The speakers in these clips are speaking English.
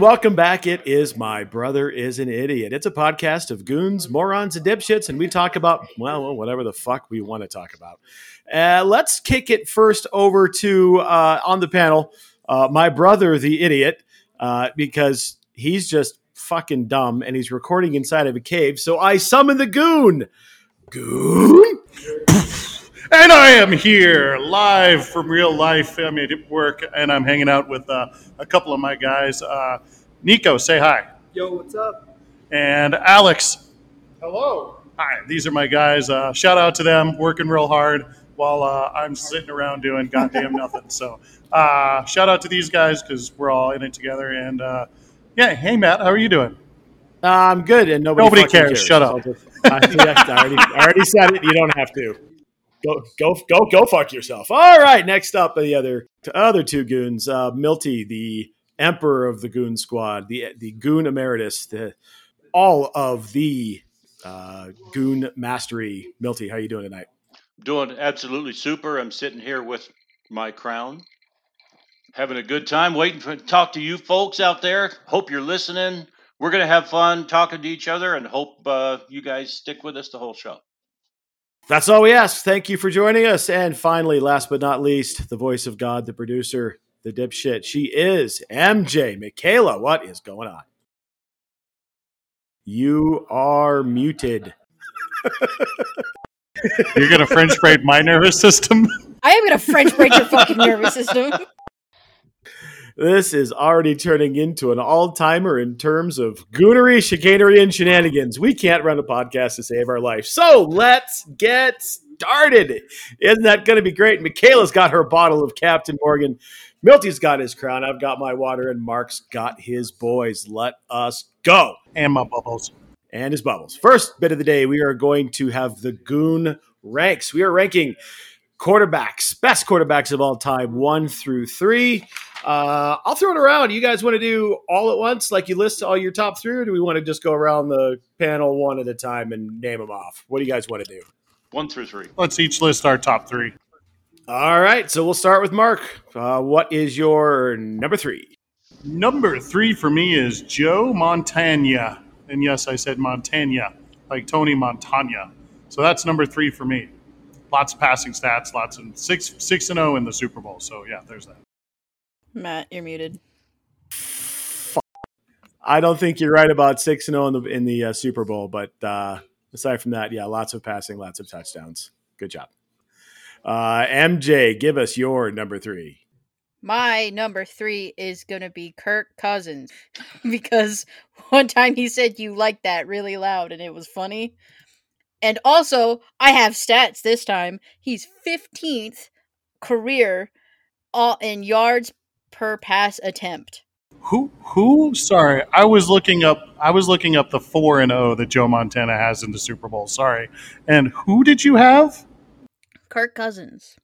Welcome back. It is My Brother is an Idiot. It's a podcast of goons, morons, and dipshits, and we talk about, well, whatever the fuck we want to talk about. Uh, let's kick it first over to, uh, on the panel, uh, my brother, the idiot, uh, because he's just fucking dumb and he's recording inside of a cave. So I summon the goon. Goon? And I am here live from real life. I'm at work and I'm hanging out with uh, a couple of my guys. Uh, Nico, say hi. Yo, what's up? And Alex. Hello. Hi. These are my guys. Uh, shout out to them, working real hard while uh, I'm sitting around doing goddamn nothing. So uh, shout out to these guys because we're all in it together. And uh, yeah, hey, Matt, how are you doing? I'm good, and nobody, Nobody fucking cares. Shut up. I'll just- I, I already, I already said it. You don't have to. Go, go, go, go! Fuck yourself. All right. Next up, the other, the other two goons. Uh, Milty, the emperor of the goon squad, the the goon emeritus, the all of the uh, goon mastery. Milty, how you doing tonight? Doing absolutely super. I'm sitting here with my crown, having a good time, waiting to talk to you folks out there. Hope you're listening. We're going to have fun talking to each other and hope uh, you guys stick with us the whole show. That's all we ask. Thank you for joining us. And finally, last but not least, the voice of God, the producer, the dipshit. She is MJ. Michaela, what is going on? You are muted. You're going to French braid my nervous system? I am gonna French break your fucking nervous system. This is already turning into an all timer in terms of goonery, chicanery, and shenanigans. We can't run a podcast to save our life. So let's get started. Isn't that going to be great? Michaela's got her bottle of Captain Morgan. Milty's got his crown. I've got my water, and Mark's got his boys. Let us go. And my bubbles. and his bubbles. First bit of the day, we are going to have the Goon ranks. We are ranking quarterbacks, best quarterbacks of all time, one through three. Uh, I'll throw it around. You guys want to do all at once, like you list all your top three, or do we want to just go around the panel one at a time and name them off? What do you guys want to do? One through three. Let's each list our top three. All right, so we'll start with Mark. Uh, what is your number three? Number three for me is Joe Montana. And yes, I said Montana, like Tony Montana. So that's number three for me. Lots of passing stats, lots of six six and zero in the Super Bowl. So yeah, there's that. Matt, you're muted. I don't think you're right about six and zero in the in the uh, Super Bowl, but uh, aside from that, yeah, lots of passing, lots of touchdowns. Good job, uh, MJ. Give us your number three. My number three is gonna be Kirk Cousins because one time he said you liked that really loud and it was funny. And also, I have stats this time. He's 15th career all in yards per pass attempt. Who who? Sorry, I was looking up. I was looking up the four and zero that Joe Montana has in the Super Bowl. Sorry, and who did you have? Kirk Cousins.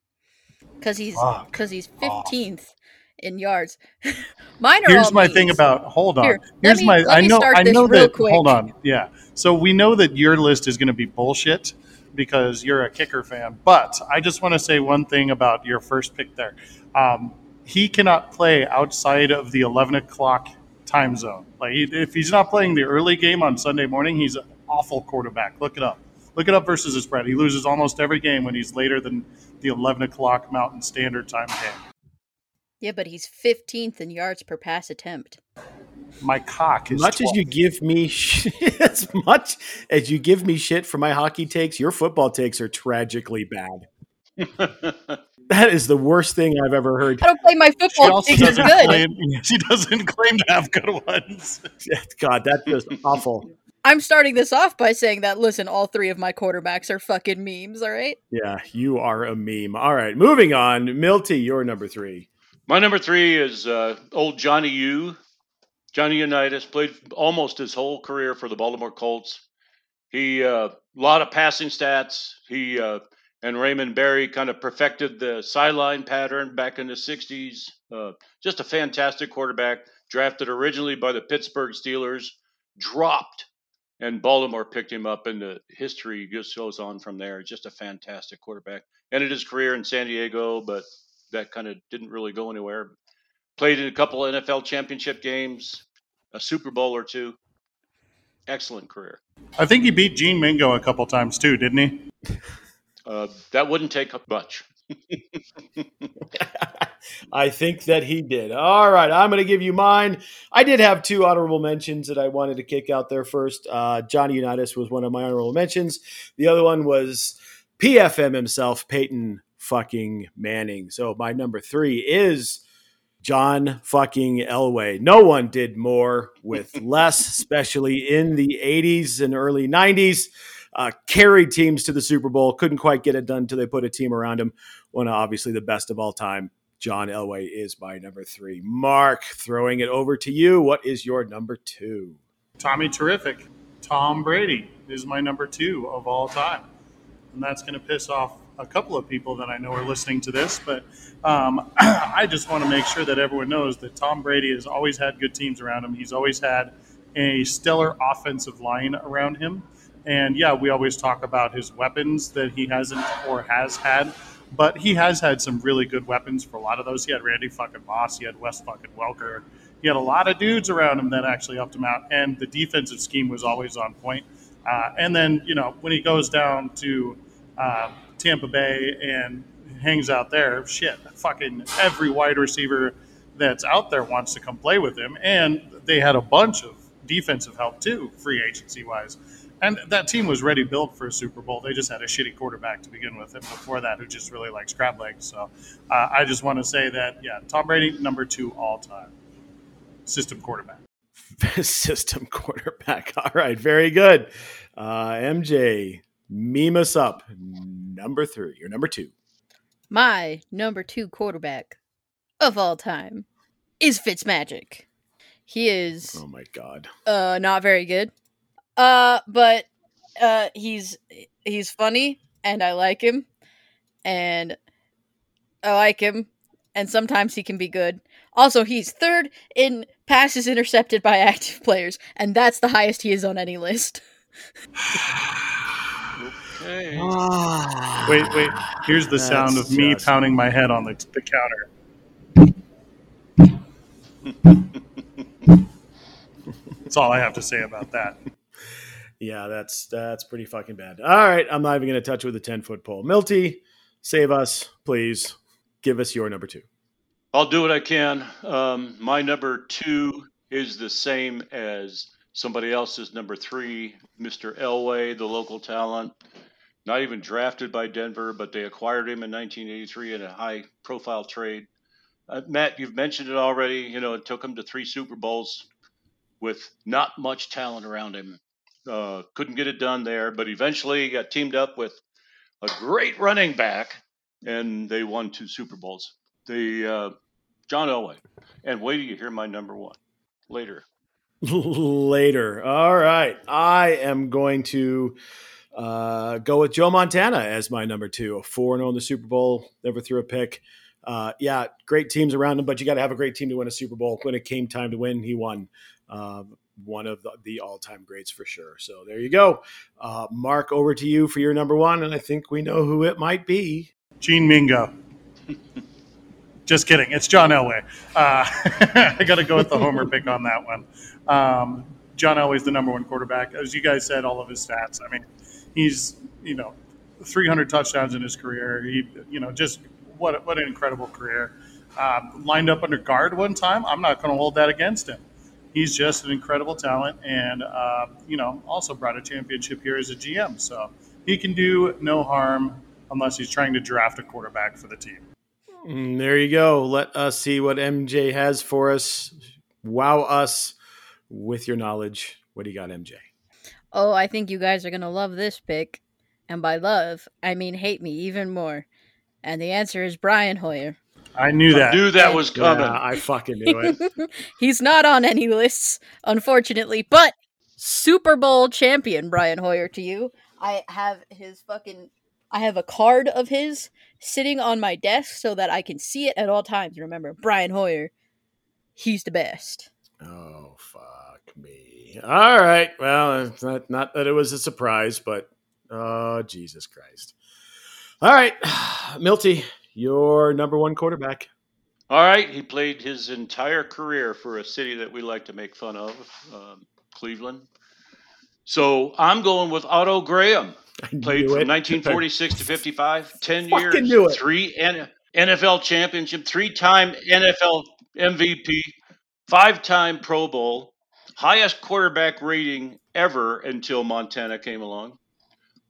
Cuz he's cuz he's off. 15th in yards. Mine are Here's my thing about. Hold on. Here, let Here's me- my. let I know. start I this know real that. quick. Hold on. Yeah. So we know that your list is going to be bullshit because you're a kicker fan. But I just want to say one thing about your first pick there. Um, he cannot play outside of the 11 o'clock time zone. Like he, if he's not playing the early game on Sunday morning, he's an awful quarterback. Look it up. Look it up versus the spread. He loses almost every game when he's later than the 11 o'clock Mountain Standard Time game. Yeah, but he's 15th in yards per pass attempt. My cock As is much as you give me, shit, as much as you give me shit for my hockey takes, your football takes are tragically bad. That is the worst thing I've ever heard. I don't play my She football also doesn't good. claim. She doesn't claim to have good ones. God, that's awful. I'm starting this off by saying that listen, all three of my quarterbacks are fucking memes, all right? Yeah, you are a meme. All right, moving on. Milty, you're number three. My number three is uh, old Johnny U. Johnny Unitas played almost his whole career for the Baltimore Colts. He a uh, lot of passing stats. He uh, and Raymond Berry kind of perfected the sideline pattern back in the '60s. Uh, just a fantastic quarterback. Drafted originally by the Pittsburgh Steelers, dropped, and Baltimore picked him up, and the history just goes on from there. Just a fantastic quarterback. Ended his career in San Diego, but that kind of didn't really go anywhere. Played in a couple NFL championship games. a Super Bowl or two. Excellent career. I think he beat Gene Mingo a couple times too, didn't he? Uh, that wouldn't take much. I think that he did. All right, I'm going to give you mine. I did have two honorable mentions that I wanted to kick out there first. Uh, Johnny Unitas was one of my honorable mentions. The other one was PFM himself, Peyton fucking Manning. So my number three is John fucking Elway. No one did more with less, especially in the 80s and early 90s. Uh, carried teams to the Super Bowl, couldn't quite get it done until they put a team around him. One obviously the best of all time. John Elway is my number three. Mark, throwing it over to you. What is your number two? Tommy Terrific. Tom Brady is my number two of all time. And that's going to piss off a couple of people that I know are listening to this, but um, I just want to make sure that everyone knows that Tom Brady has always had good teams around him. He's always had a stellar offensive line around him. And yeah, we always talk about his weapons that he hasn't or has had, but he has had some really good weapons for a lot of those. He had Randy fucking Moss, he had Wes fucking Welker. He had a lot of dudes around him that actually helped him out, and the defensive scheme was always on point. Uh, and then, you know, when he goes down to uh, Tampa Bay and hangs out there, shit, fucking every wide receiver that's out there wants to come play with him. And they had a bunch of defensive help too, free agency wise. And that team was ready built for a Super Bowl. They just had a shitty quarterback to begin with, and before that, who just really likes crab legs. So uh, I just want to say that, yeah, Tom Brady, number two all time system quarterback. System quarterback. All right, very good. Uh, MJ, meme us up. Number three, or number two. My number two quarterback of all time is Fitzmagic. He is Oh my God. uh not very good. Uh but uh he's he's funny and I like him and I like him and sometimes he can be good. Also, he's third in passes intercepted by active players and that's the highest he is on any list. Okay. Wait, wait. Here's the sound of me just- pounding my head on the, the counter. That's all I have to say about that. Yeah, that's that's pretty fucking bad. All right, I'm not even going to touch it with a 10 foot pole. Milty, save us, please. Give us your number two. I'll do what I can. Um, my number two is the same as somebody else's number three, Mr. Elway, the local talent. Not even drafted by Denver, but they acquired him in 1983 in a high profile trade. Uh, Matt, you've mentioned it already. You know, it took him to three Super Bowls with not much talent around him. Uh, couldn't get it done there, but eventually got teamed up with a great running back, and they won two Super Bowls. The uh, John Elway. And wait till you hear my number one later. Later. All right. I am going to uh, go with Joe Montana as my number two. A 4 0 in the Super Bowl, never threw a pick. Uh, yeah, great teams around him, but you got to have a great team to win a Super Bowl. When it came time to win, he won. Uh, one of the, the all time greats for sure. So there you go. Uh, Mark, over to you for your number one. And I think we know who it might be. Gene Mingo. Just kidding. It's John Elway. Uh, I got to go with the homer pick on that one. Um, John Elway's the number one quarterback. As you guys said, all of his stats. I mean, he's you know 300 touchdowns in his career. He you know just what what an incredible career. Um, lined up under guard one time. I'm not going to hold that against him. He's just an incredible talent, and uh, you know also brought a championship here as a GM. So he can do no harm unless he's trying to draft a quarterback for the team. Mm, there you go. Let us see what MJ has for us. Wow us with your knowledge. What do you got, MJ? Oh, I think you guys are going to love this pick. And by love, I mean hate me even more. And the answer is Brian Hoyer. I knew that. I Knew that was coming. Yeah, I fucking knew it. He's not on any lists, unfortunately, but Super Bowl champion Brian Hoyer to you. I have his fucking I have a card of his sitting on my desk so that I can see it at all times. Remember, Brian Hoyer, he's the best. oh fuck me. All right. Well, it's not not that it was a surprise, but oh Jesus Christ. All right, Milty, your number one quarterback. All right, he played his entire career for a city that we like to make fun of, um, Cleveland. So I'm going with Otto Graham. Played from it. 1946 to 55, 10 Fucking years, three N- NFL championship, three-time NFL MVP, five-time Pro Bowl, highest quarterback rating ever until Montana came along.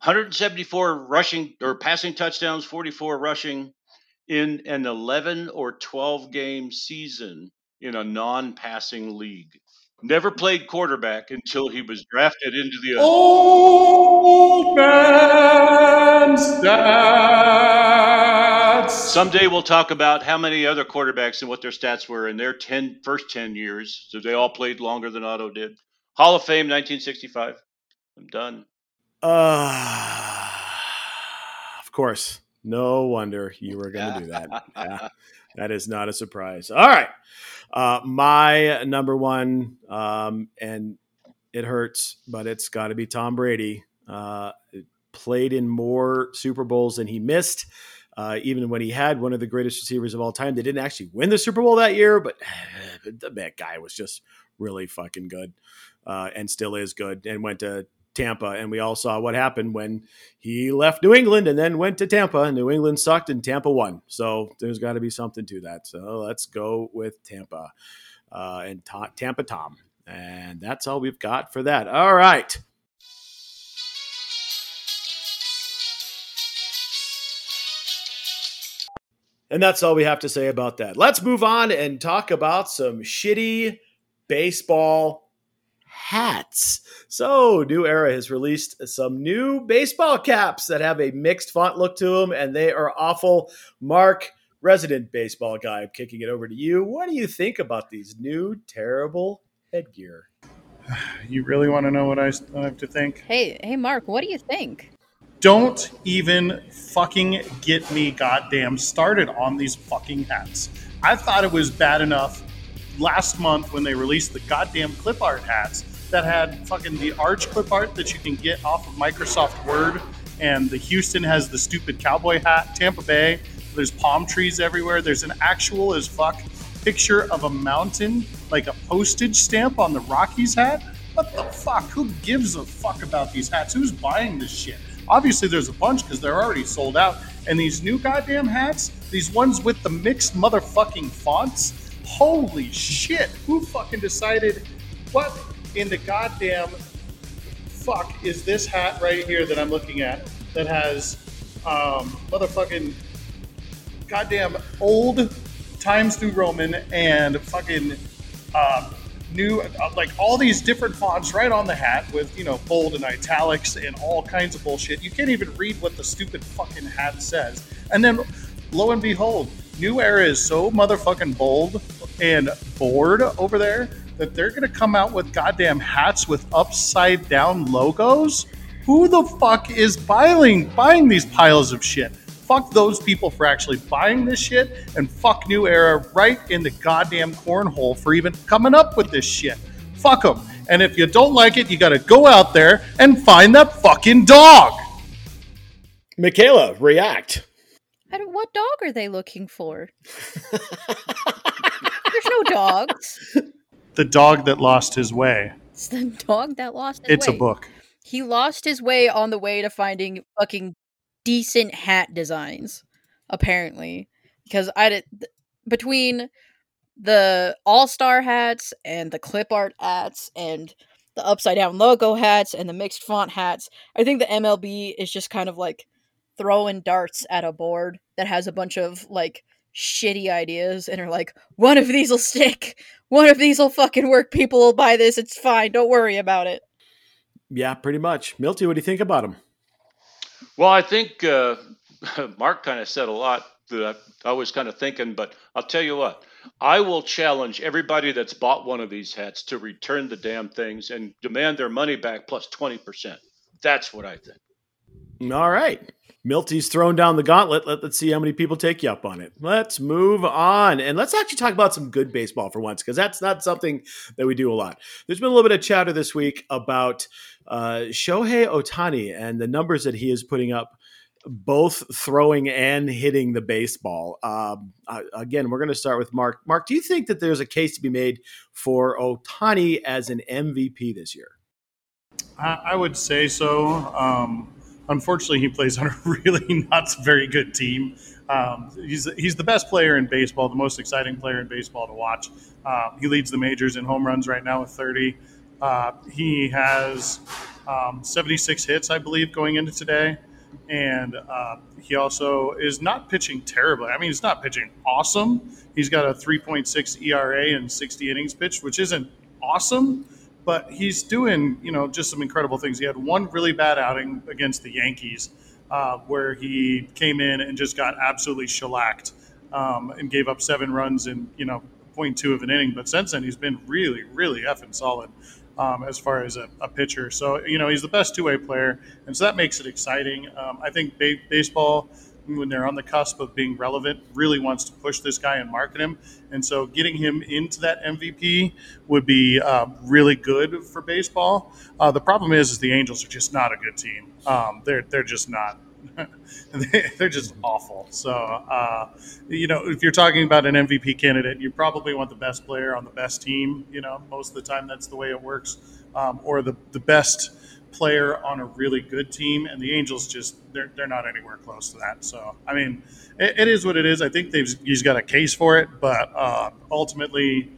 174 rushing or passing touchdowns, 44 rushing in an 11 or 12 game season in a non-passing league. Never played quarterback until he was drafted into the Old man stats. Someday we'll talk about how many other quarterbacks and what their stats were in their 10, first 10 years. So they all played longer than Otto did. Hall of Fame 1965. I'm done. Uh, of course. No wonder you were going to do that. Yeah, that is not a surprise. All right. Uh, my number one, um, and it hurts, but it's got to be Tom Brady. Uh, played in more Super Bowls than he missed. Uh, even when he had one of the greatest receivers of all time, they didn't actually win the Super Bowl that year, but that guy was just really fucking good uh, and still is good and went to Tampa. And we all saw what happened when he left New England and then went to Tampa. New England sucked and Tampa won. So there's got to be something to that. So let's go with Tampa uh, and ta- Tampa Tom. And that's all we've got for that. All right. And that's all we have to say about that. Let's move on and talk about some shitty baseball hats. So, New Era has released some new baseball caps that have a mixed font look to them, and they are awful. Mark, resident baseball guy, I'm kicking it over to you. What do you think about these new terrible headgear? You really want to know what I have to think? Hey, hey, Mark, what do you think? Don't even fucking get me goddamn started on these fucking hats. I thought it was bad enough last month when they released the goddamn clip art hats that had fucking the arch clip art that you can get off of Microsoft Word, and the Houston has the stupid cowboy hat. Tampa Bay, there's palm trees everywhere. There's an actual as fuck picture of a mountain, like a postage stamp on the Rockies hat. What the fuck? Who gives a fuck about these hats? Who's buying this shit? Obviously, there's a bunch because they're already sold out. And these new goddamn hats, these ones with the mixed motherfucking fonts, holy shit! Who fucking decided what in the goddamn fuck is this hat right here that I'm looking at that has um, motherfucking goddamn old Times New Roman and fucking uh, new, uh, like all these different fonts right on the hat with, you know, bold and italics and all kinds of bullshit. You can't even read what the stupid fucking hat says. And then, lo and behold, New Era is so motherfucking bold and bored over there that they're gonna come out with goddamn hats with upside down logos. Who the fuck is buying buying these piles of shit? Fuck those people for actually buying this shit, and fuck New Era right in the goddamn cornhole for even coming up with this shit. Fuck them. And if you don't like it, you gotta go out there and find that fucking dog. Michaela, react. I don't, what dog are they looking for? There's no dogs. The dog that lost his way. It's the dog that lost his It's a book. He lost his way on the way to finding fucking decent hat designs, apparently. Because I did between the all star hats and the clip art hats and the upside down logo hats and the mixed font hats, I think the MLB is just kind of like throwing darts at a board that has a bunch of like shitty ideas and are like, one of these will stick, one of these will fucking work, people will buy this, it's fine, don't worry about it. Yeah, pretty much. Milty, what do you think about them? Well, I think uh, Mark kind of said a lot that I, I was kind of thinking, but I'll tell you what. I will challenge everybody that's bought one of these hats to return the damn things and demand their money back plus 20%. That's what I think. All right. Milty's thrown down the gauntlet. Let, us see how many people take you up on it. Let's move on. And let's actually talk about some good baseball for once, because that's not something that we do a lot. There's been a little bit of chatter this week about uh, Shohei Ohtani and the numbers that he is putting up both throwing and hitting the baseball. Um, again, we're going to start with Mark. Mark, do you think that there's a case to be made for Ohtani as an MVP this year? I, I would say so. Um, unfortunately, he plays on a really not very good team. Um, he's he's the best player in baseball, the most exciting player in baseball to watch. Uh, he leads the majors in home runs right now with 30. Uh, he has um, 76 hits, I believe, going into today, and uh, he also is not pitching terribly. I mean, he's not pitching awesome. He's got a 3.6 ERA and 60 innings pitched, which isn't awesome, but he's doing you know just some incredible things. He had one really bad outing against the Yankees uh, where he came in and just got absolutely shellacked um, and gave up seven runs in you know 0.2 of an inning. But since then, he's been really, really effing solid um, as far as a, a, pitcher. So you know he's the best two-way player, and so that makes it exciting. Um, I think ba- baseball. When they're on the cusp of being relevant, really wants to push this guy and market him, and so getting him into that MVP would be uh, really good for baseball. Uh, the problem is, is the Angels are just not a good team. Um, they're they're just not. they're just awful. So, uh, you know, if you're talking about an MVP candidate, you probably want the best player on the best team. You know, most of the time that's the way it works, um, or the the best player on a really good team. And the Angels just they're they're not anywhere close to that. So, I mean, it, it is what it is. I think they've he's got a case for it, but uh, ultimately,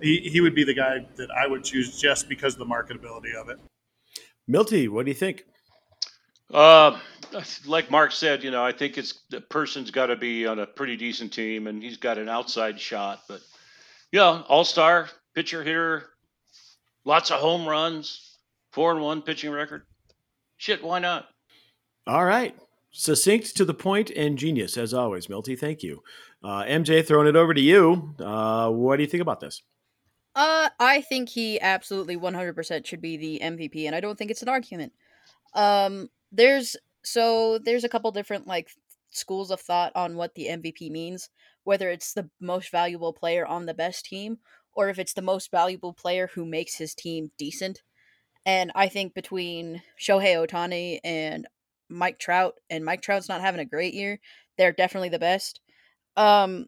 he he would be the guy that I would choose just because of the marketability of it. Milty, what do you think? Uh, like Mark said, you know, I think it's the person's got to be on a pretty decent team, and he's got an outside shot. But yeah, all star pitcher hitter, lots of home runs, four and one pitching record. Shit, why not? All right, succinct to the point and genius as always, Milty. Thank you, uh, MJ. Throwing it over to you. Uh, what do you think about this? Uh, I think he absolutely 100% should be the MVP, and I don't think it's an argument. Um, there's so there's a couple different like schools of thought on what the MVP means, whether it's the most valuable player on the best team or if it's the most valuable player who makes his team decent. And I think between Shohei Ohtani and Mike Trout, and Mike Trout's not having a great year, they're definitely the best. Um,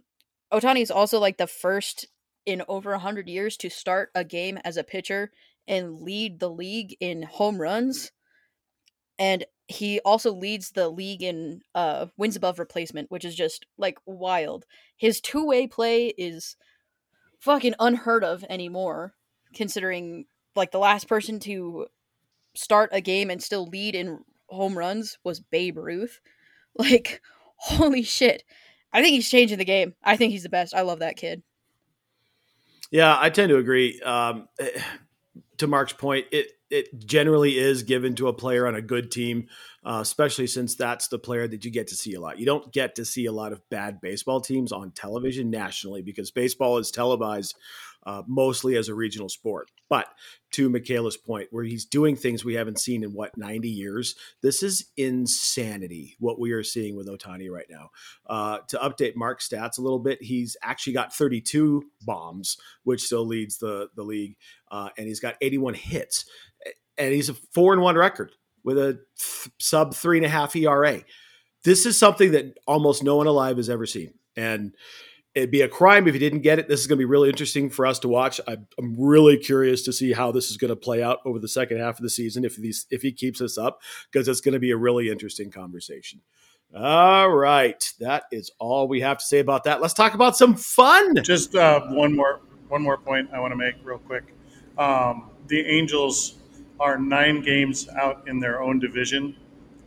Ohtani is also like the first in over 100 years to start a game as a pitcher and lead the league in home runs. And he also leads the league in uh, wins above replacement, which is just like wild. His two way play is fucking unheard of anymore, considering like the last person to start a game and still lead in home runs was Babe Ruth. Like, holy shit. I think he's changing the game. I think he's the best. I love that kid. Yeah, I tend to agree. Um, eh, to Mark's point, it it generally is given to a player on a good team, uh, especially since that's the player that you get to see a lot. You don't get to see a lot of bad baseball teams on television nationally because baseball is televised uh, mostly as a regional sport. But to Michaela's point, where he's doing things we haven't seen in what 90 years, this is insanity what we are seeing with Ohtani right now. Uh, to update Mark's stats a little bit, he's actually got 32 bombs, which still leads the the league, uh, and he's got 81 hits, and he's a four and one record with a th- sub three and a half ERA. This is something that almost no one alive has ever seen, and it'd be a crime if he didn't get it. This is going to be really interesting for us to watch. I'm, I'm really curious to see how this is going to play out over the second half of the season if these if he keeps this up because it's going to be a really interesting conversation. All right, that is all we have to say about that. Let's talk about some fun. Just uh, one more one more point I want to make real quick. Um, the Angels are nine games out in their own division.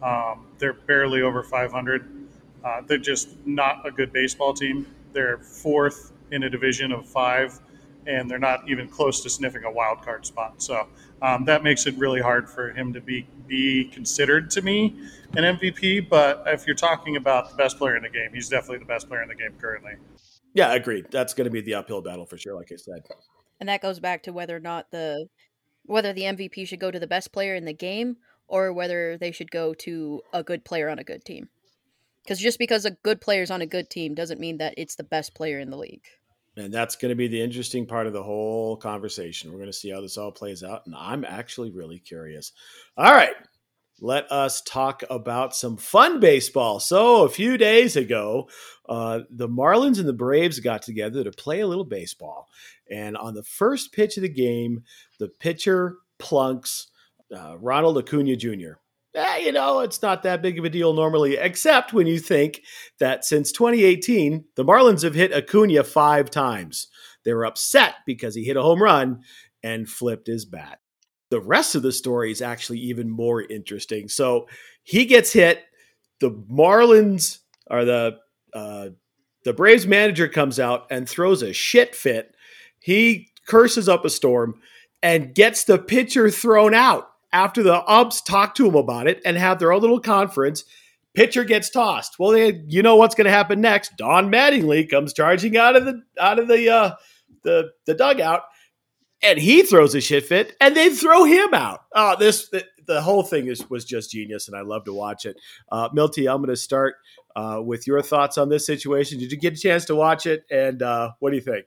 Um, they're barely over 500. Uh, they're just not a good baseball team. They're fourth in a division of five, and they're not even close to sniffing a wild card spot. So um, that makes it really hard for him to be be considered to me an MVP. But if you're talking about the best player in the game, he's definitely the best player in the game currently. Yeah, agreed. That's going to be the uphill battle for sure. Like I said, and that goes back to whether or not the whether the MVP should go to the best player in the game or whether they should go to a good player on a good team. Because just because a good player is on a good team doesn't mean that it's the best player in the league. And that's going to be the interesting part of the whole conversation. We're going to see how this all plays out. And I'm actually really curious. All right. let us talk about some fun baseball. So, a few days ago, uh, the Marlins and the Braves got together to play a little baseball. And on the first pitch of the game, the pitcher plunks uh, Ronald Acuna Jr. Eh, you know, it's not that big of a deal normally, except when you think that since 2018, the Marlins have hit Acuna five times. They were upset because he hit a home run and flipped his bat. The rest of the story is actually even more interesting. So he gets hit. The Marlins or the uh, the Braves manager comes out and throws a shit fit. He curses up a storm and gets the pitcher thrown out after the umps talk to him about it and have their own little conference. Pitcher gets tossed. Well, they, you know what's going to happen next. Don Mattingly comes charging out of the out of the uh, the the dugout and he throws a shit fit, and they throw him out. Oh, this the, the whole thing is was just genius, and I love to watch it. Uh, Milty, I'm going to start uh, with your thoughts on this situation. Did you get a chance to watch it, and uh, what do you think?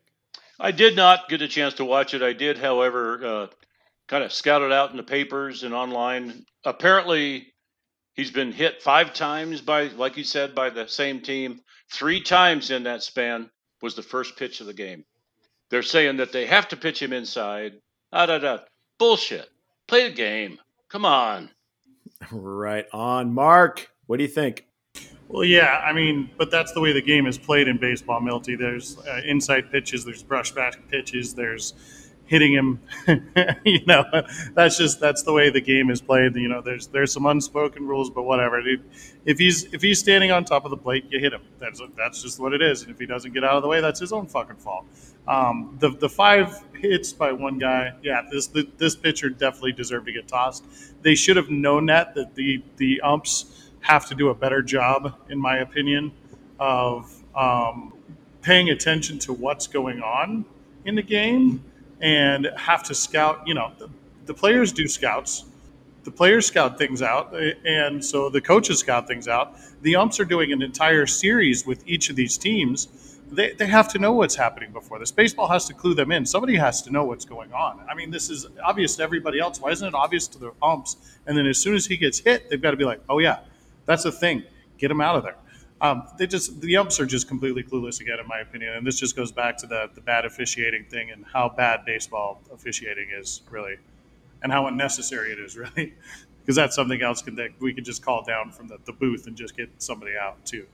I did not get a chance to watch it. I did, however, uh, kind of scouted out in the papers and online. Apparently, he's been hit five times by, like you said, by the same team. Three times in that span was the first pitch of the game. They're saying that they have to pitch him inside. Da da da. Bullshit. Play the game. Come on. Right on, Mark. What do you think? Well, yeah, I mean, but that's the way the game is played in baseball, Milty. There's uh, inside pitches, there's brushback pitches, there's hitting him. you know, that's just that's the way the game is played. You know, there's there's some unspoken rules, but whatever. If he's if he's standing on top of the plate, you hit him. That's that's just what it is. And if he doesn't get out of the way, that's his own fucking fault. Um, the the five hits by one guy, yeah, this the, this pitcher definitely deserved to get tossed. They should have known that that the the umps have to do a better job, in my opinion, of um, paying attention to what's going on in the game and have to scout. You know, the, the players do scouts. The players scout things out, eh, and so the coaches scout things out. The umps are doing an entire series with each of these teams they, they have to know what's happening before this. Baseball has to clue them in. Somebody has to know what's going on. I mean, this is obvious to everybody else. Why isn't it obvious to the umps? And then as soon as he gets hit, they've got to be like, oh, yeah, that's a thing. Get him out of there. Um, they just the umps are just completely clueless again, in my opinion. And this just goes back to the the bad officiating thing and how bad baseball officiating is really, and how unnecessary it is really, because that's something else can that we could just call down from the, the booth and just get somebody out too.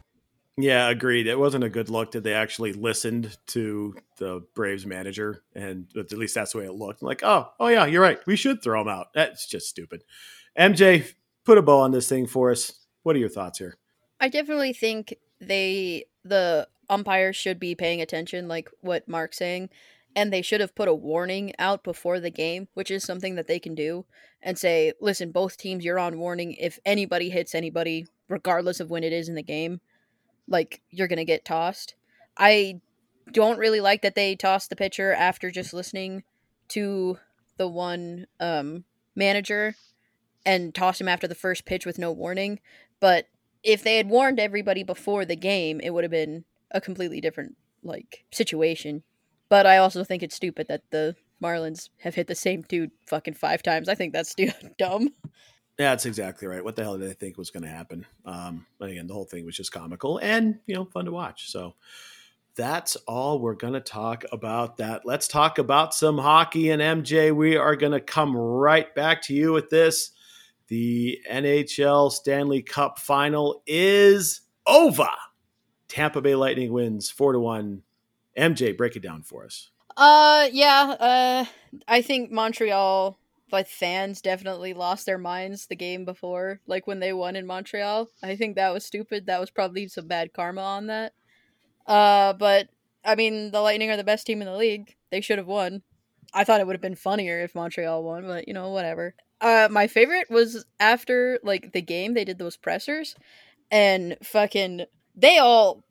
Yeah, agreed. It wasn't a good look that they actually listened to the Braves manager, and at least that's the way it looked. Like, oh, oh yeah, you're right. We should throw him out. That's just stupid. MJ, put a bow on this thing for us. What are your thoughts here? I definitely think they the umpires should be paying attention, like what Mark's saying, and they should have put a warning out before the game, which is something that they can do, and say, listen, both teams, you're on warning. If anybody hits anybody, regardless of when it is in the game, like you're gonna get tossed. I don't really like that they tossed the pitcher after just listening to the one um, manager and tossed him after the first pitch with no warning. But if they had warned everybody before the game, it would have been a completely different like situation. But I also think it's stupid that the Marlins have hit the same dude fucking five times. I think that's stu- dumb. Yeah, that's exactly right. What the hell did they think was going to happen? Um, but again, the whole thing was just comical and you know fun to watch. So that's all we're going to talk about. That let's talk about some hockey and MJ. We are going to come right back to you with this. The NHL Stanley Cup Final is over. Tampa Bay Lightning wins four to one. MJ, break it down for us. Uh, yeah. Uh, I think Montreal but fans definitely lost their minds the game before, like when they won in Montreal. I think that was stupid. That was probably some bad karma on that. Uh, but I mean, the Lightning are the best team in the league. They should have won. I thought it would have been funnier if Montreal won, but you know, whatever. Uh, my favorite was after like the game they did those pressers, and fucking they all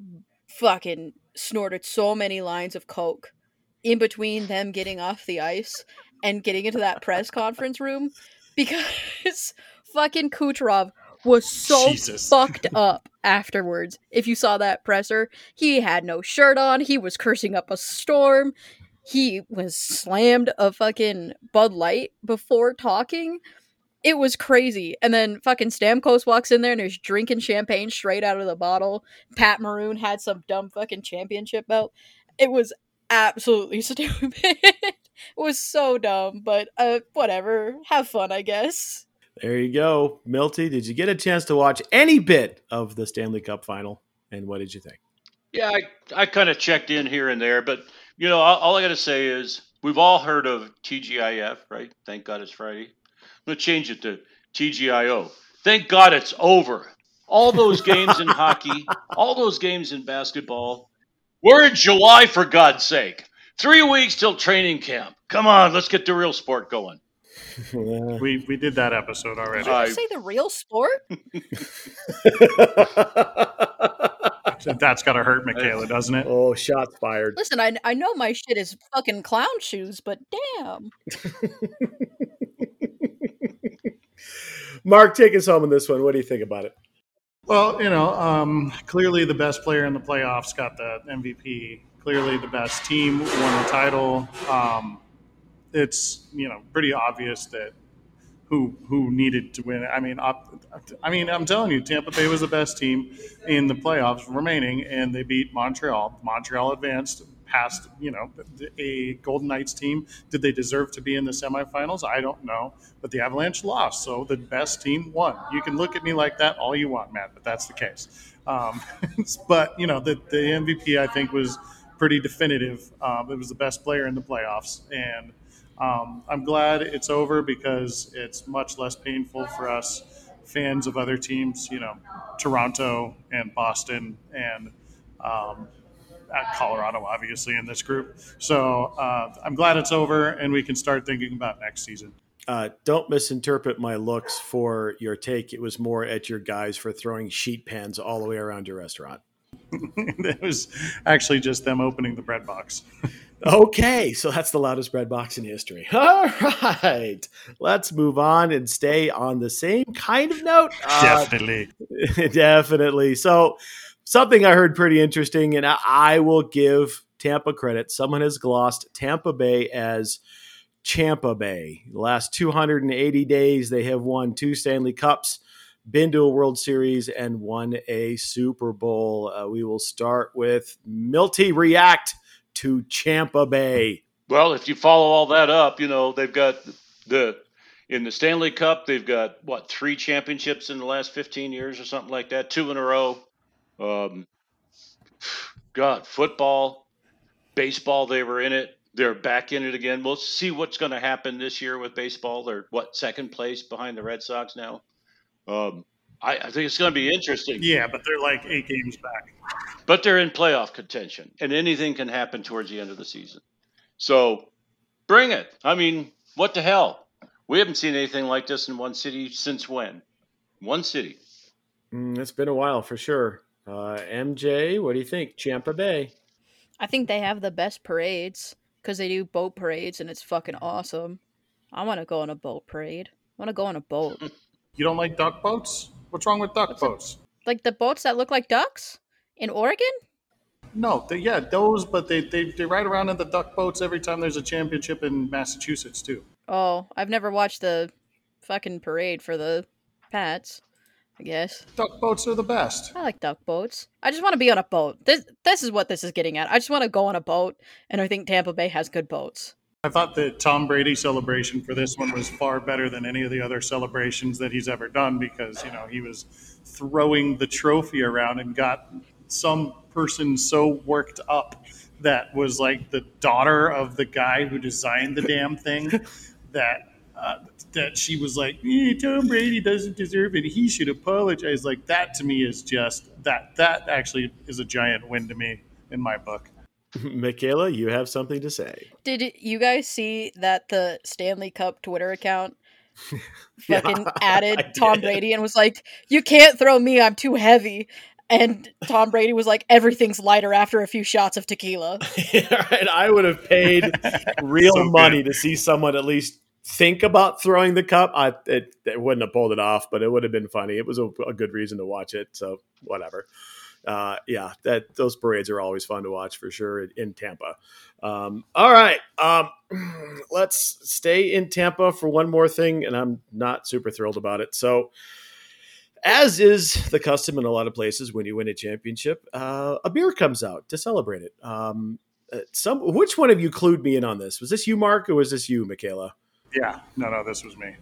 fucking snorted so many lines of coke in between them getting off the ice and getting into that press conference room because fucking Kucherov was so Jesus. fucked up afterwards. If you saw that presser, he had no shirt on. He was cursing up a storm. He was slammed a fucking Bud Light before talking. It was crazy. And then fucking Stamkos walks in there and there's drinking champagne straight out of the bottle. Pat Maroon had some dumb fucking championship belt. It was absolutely stupid. it was so dumb, but uh, whatever. Have fun, I guess. There you go. Milty, did you get a chance to watch any bit of the Stanley Cup final? And what did you think? Yeah, I, I kind of checked in here and there, but you know, all, all I got to say is we've all heard of TGIF, right? Thank God it's Friday. I'm gonna change it to TGIO. Thank God it's over. All those games in hockey, all those games in basketball. We're in July, for God's sake. Three weeks till training camp. Come on, let's get the real sport going. We we did that episode already. Did I- you say the real sport? That's gotta hurt Michaela, doesn't it? oh, shots fired. Listen, I, I know my shit is fucking clown shoes, but damn. Mark, take us home on this one. What do you think about it? Well, you know, um, clearly the best player in the playoffs got the MVP. Clearly the best team won the title. Um, it's you know pretty obvious that who who needed to win. I mean, op- I mean, I'm telling you, Tampa Bay was the best team in the playoffs remaining, and they beat Montreal. Montreal advanced past you know a Golden Knights team. Did they deserve to be in the semifinals? I don't know, but the Avalanche lost, so the best team won. You can look at me like that all you want, Matt, but that's the case. Um, but you know, the the MVP I think was pretty definitive. Um, it was the best player in the playoffs, and um, I'm glad it's over because it's much less painful for us fans of other teams, you know, Toronto and Boston and um, at Colorado, obviously, in this group. So uh, I'm glad it's over and we can start thinking about next season. Uh, don't misinterpret my looks for your take. It was more at your guys for throwing sheet pans all the way around your restaurant. it was actually just them opening the bread box. Okay, so that's the loudest bread box in history. All right, let's move on and stay on the same kind of note. Uh, Definitely. definitely. So, something I heard pretty interesting, and I, I will give Tampa credit. Someone has glossed Tampa Bay as Champa Bay. The last 280 days, they have won two Stanley Cups, been to a World Series, and won a Super Bowl. Uh, we will start with Milty React to Champa Bay. Well, if you follow all that up, you know they've got the in the Stanley Cup. They've got what three championships in the last fifteen years or something like that, two in a row. Um, God, football, baseball, they were in it. They're back in it again. We'll see what's going to happen this year with baseball. They're what second place behind the Red Sox now. Um, I, I think it's going to be interesting. Yeah, but they're like eight games back. But they're in playoff contention, and anything can happen towards the end of the season. So bring it. I mean, what the hell? We haven't seen anything like this in one city since when? One city. Mm, it's been a while for sure. Uh, MJ, what do you think? Champa Bay. I think they have the best parades because they do boat parades and it's fucking awesome. I want to go on a boat parade. I want to go on a boat. You don't like duck boats? What's wrong with duck What's boats? like the boats that look like ducks in Oregon? No, they, yeah, those, but they, they, they ride around in the duck boats every time there's a championship in Massachusetts, too. Oh, I've never watched the fucking parade for the Pats. I guess Duck boats are the best. I like duck boats. I just want to be on a boat. This this is what this is getting at. I just want to go on a boat, and I think Tampa Bay has good boats. I thought the Tom Brady celebration for this one was far better than any of the other celebrations that he's ever done because, you know, he was throwing the trophy around and got some person so worked up that was like the daughter of the guy who designed the damn thing that uh, that she was like, eh, Tom Brady doesn't deserve it. He should apologize. Like that to me is just that that actually is a giant win to me in my book. Michaela, you have something to say. Did you guys see that the Stanley Cup Twitter account Yeah, fucking I added Tom did. Brady and was like, "You can't throw me. I'm too heavy." And Tom Brady was like, "Everything's lighter after a few shots of tequila." and I would have paid real So good. money to see someone at least think about throwing the cup. I it, it wouldn't have pulled it off, but it would have been funny. It was a, a good reason to watch it. So whatever. Uh, yeah, that those parades are always fun to watch for sure in, in Tampa. Um, all right, um, let's stay in Tampa for one more thing, and I'm not super thrilled about it. So, as is the custom in a lot of places when you win a championship, uh, a beer comes out to celebrate it. Um, uh, some which one of you clued me in on this? Was this you, Mark, or was this you, Michaela? Yeah, no, no, this was me.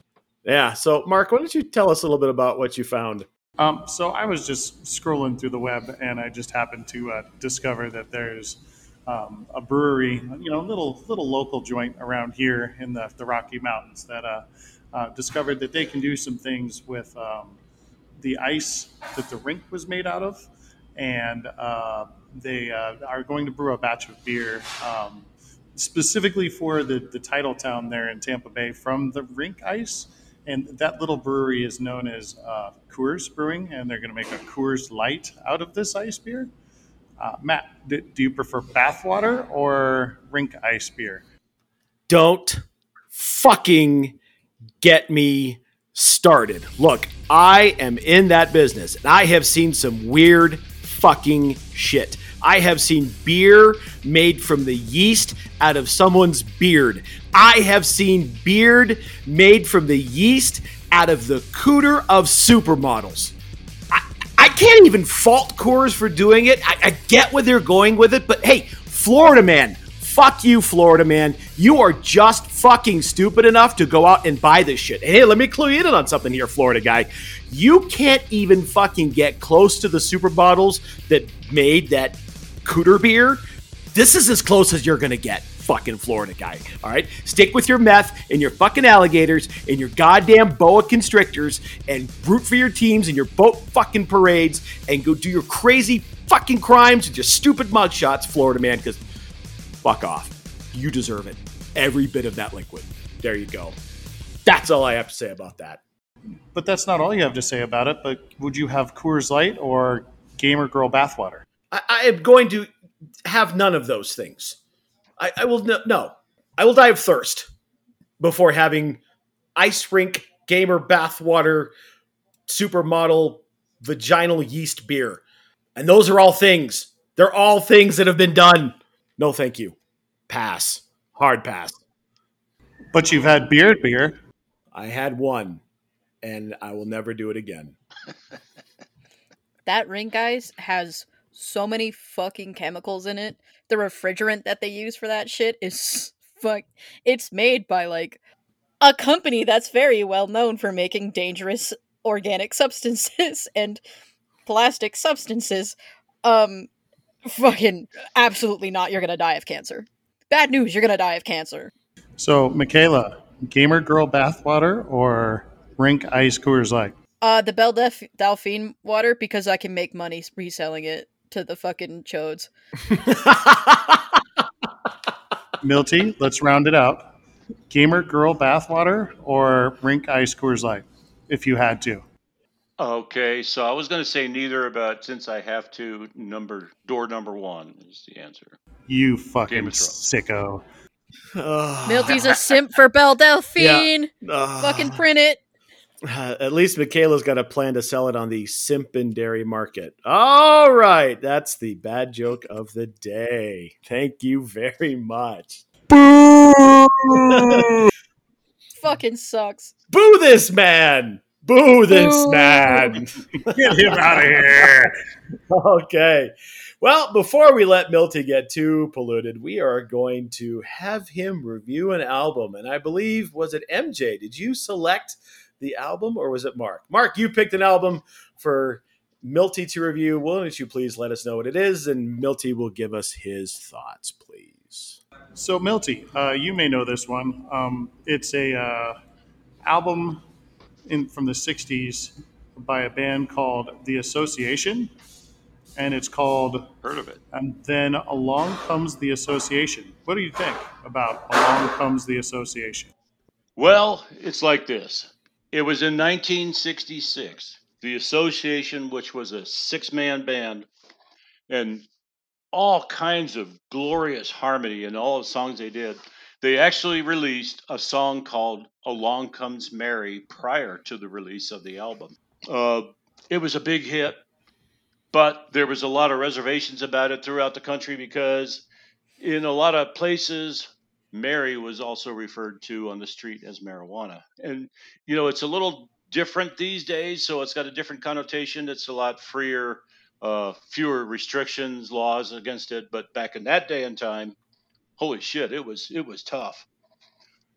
Yeah. So, Mark, why don't you tell us a little bit about what you found? Um, so I was just scrolling through the web, and I just happened to uh, discover that there's um, a brewery, you know, a little little local joint around here in the, the Rocky Mountains that uh, uh, discovered that they can do some things with um, the ice that the rink was made out of, and uh, they uh, are going to brew a batch of beer. Um, specifically for the, the title town there in Tampa Bay from the rink ice, and that little brewery is known as uh, Coors Brewing, and they're going to make a Coors Light out of this ice beer. Uh, Matt, do, do you prefer bathwater or rink ice beer? Don't fucking get me started. Look, I am in that business, and I have seen some weird fucking shit. I have seen beer made from the yeast out of someone's beard. I have seen beard made from the yeast out of the cooter of supermodels. I, I can't even fault Coors for doing it. I, I get where they're going with it, but hey, Florida man, fuck you, Florida man. You are just fucking stupid enough to go out and buy this shit. Hey, let me clue you in on something here, Florida guy. You can't even fucking get close to the supermodels that made that cooter beer. This is as close as you're gonna get, fucking Florida guy. All right, stick with your meth and your fucking alligators and your goddamn boa constrictors and root for your teams and your boat fucking parades and go do your crazy fucking crimes with your stupid mugshots, Florida man. Because fuck off, you deserve it. Every bit of that liquid. There you go. That's all I have to say about that. But that's not all you have to say about it. But would you have Coors Light or Gamer Girl bathwater? I, I am going to have none of those things. I, I will no, no. I will die of thirst before having ice rink gamer bathwater supermodel vaginal yeast beer. And those are all things. They're all things that have been done. No, thank you. Pass. Hard pass. But you've had beard beer. I had one, and I will never do it again. That ring, guys, has so many fucking chemicals in it. The refrigerant that they use for that shit is fuck. It's made by like a company that's very well known for making dangerous organic substances and plastic substances. Um, fucking absolutely not. You're gonna die of cancer. Bad news. You're gonna die of cancer. So, Michaela, Gamer Girl bathwater or Rink Ice Coors Light? Uh, the Belle Delph- Delphine water because I can make money reselling it to the fucking chodes. Milty, let's round it out. Gamer Girl bathwater or Rink Ice Coors Light, if you had to. Okay, so I was going to say neither, but since I have to, number door number one is the answer. You fucking Game of Thrones. sicko. Milty's a simp for Belle Delphine. Ugh. Fucking print it. Uh, at least Michaela's got a plan to sell it on the Simpin Dairy Market. All right, that's the bad joke of the day. Thank you very much. Boo! Fucking sucks. Boo this man! Boo this Boo. man! Get him out of here. okay. Well, before we let Milty get too polluted, we are going to have him review an album. And I believe, was it MJ? Did you select the album or was it Mark? Mark, you picked an album for Milty to review. Why don't you please let us know what it is? And Milty will give us his thoughts, please. So, Milty, uh, you may know this one. Um, it's a uh, album in, from the 60s by a band called The Association. And it's called Heard of it? And Then Along Comes the Association. What do you think about Along Comes the Association? Well, it's like this. It was in 1966. The Association, which was a six man band, and all kinds of glorious harmony in all the songs they did. They actually released a song called Along Comes Mary prior to the release of the album. Uh, it was a big hit, but there was a lot of reservations about it throughout the country because in a lot of places, Mary was also referred to on the street as marijuana. And, you know, it's a little different these days, so it's got a different connotation. It's a lot freer, uh, fewer restrictions, laws against it. But back in that day and time, holy shit, it was it was tough.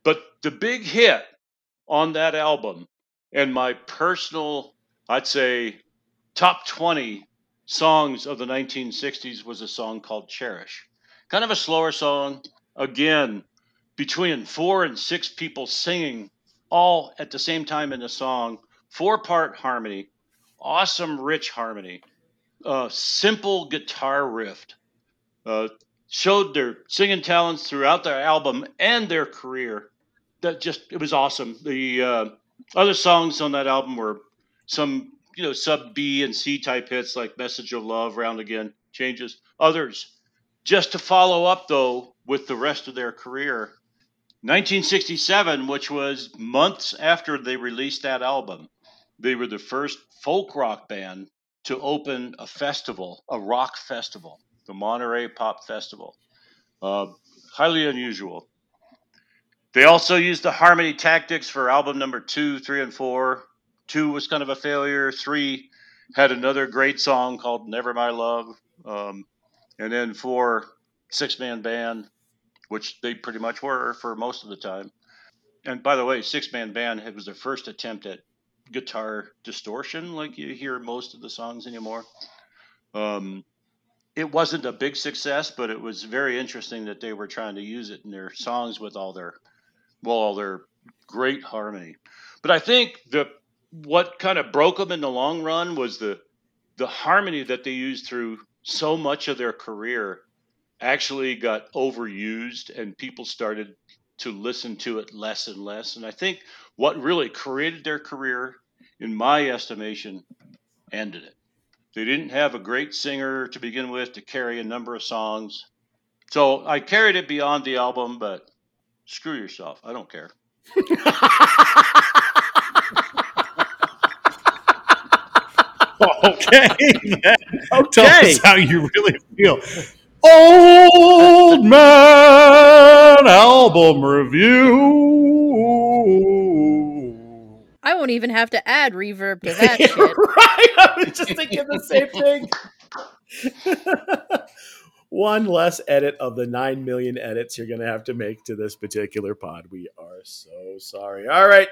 But the big hit on that album, and my personal, I'd say, top 20 songs of the 1960s was a song called Cherish. Kind of a slower song. Again, between four and six people singing all at the same time in the song, four part harmony, awesome, rich harmony, uh, simple guitar riff. Uh, showed their singing talents throughout their album and their career. That just it was awesome. The uh, other songs on that album were some you know sub B and C type hits like "Message of Love," "Round Again," "Changes." Others just to follow up though with the rest of their career. 1967, which was months after they released that album, they were the first folk rock band to open a festival, a rock festival the Monterey Pop Festival. Uh, highly unusual. They also used the harmony tactics for album number two, three, and four. Two was kind of a failure. Three had another great song called Never My Love. Um, and then four, six man band, which they pretty much were for most of the time. And by the way, six man band it was their first attempt at guitar distortion, like you hear most of the songs anymore. Um, it wasn't a big success, but it was very interesting that they were trying to use it in their songs with all their well, all their great harmony. But I think the what kind of broke them in the long run was the the harmony that they used through so much of their career actually got overused and people started to listen to it less and less. And I think what really created their career, in my estimation, ended it. They didn't have a great singer to begin with to carry a number of songs. So I carried it beyond the album, but screw yourself. I don't care. okay. Okay. Tell us how you really feel. Old Man Album Review. I won't even have to add reverb to that shit. right? I was just thinking the same thing. One less edit of the 9 million edits you're going to have to make to this particular pod. We are so sorry. All right.